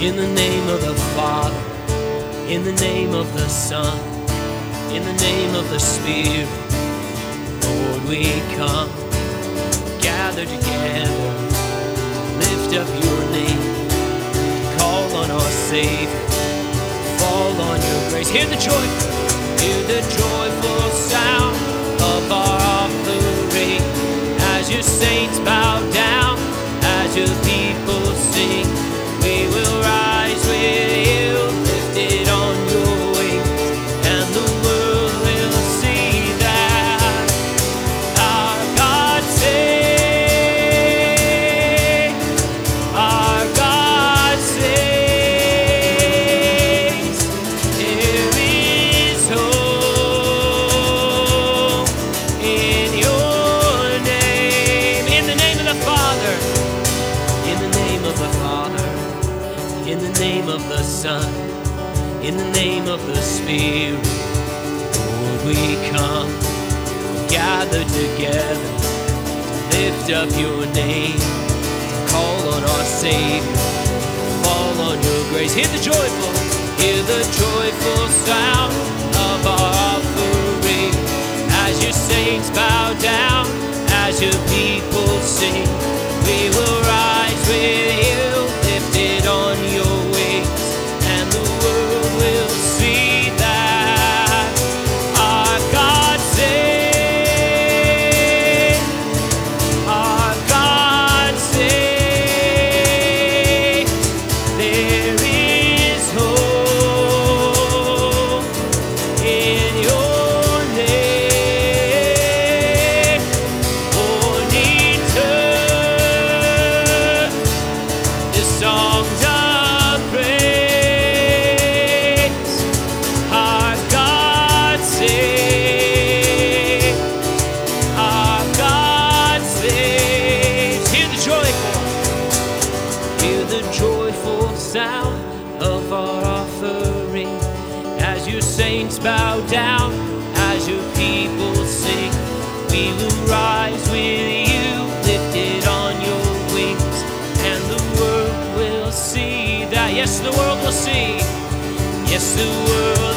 In the name of the Father, in the name of the Son, in the name of the Spirit, Lord, we come, gather together, lift up your name, call on our Savior, fall on your grace. Hear the joyful, hear the joyful sound of our in the name of the Son, in the name of the Spirit. Lord, we come, gather together, to lift up your name, to call on our Savior, fall on your grace. Hear the joyful, hear the joyful sound of our offering as your saints bow down, as your people sing. Sound of our offering as your saints bow down, as your people sing. We will rise with you, lifted on your wings, and the world will see that. Yes, the world will see. Yes, the world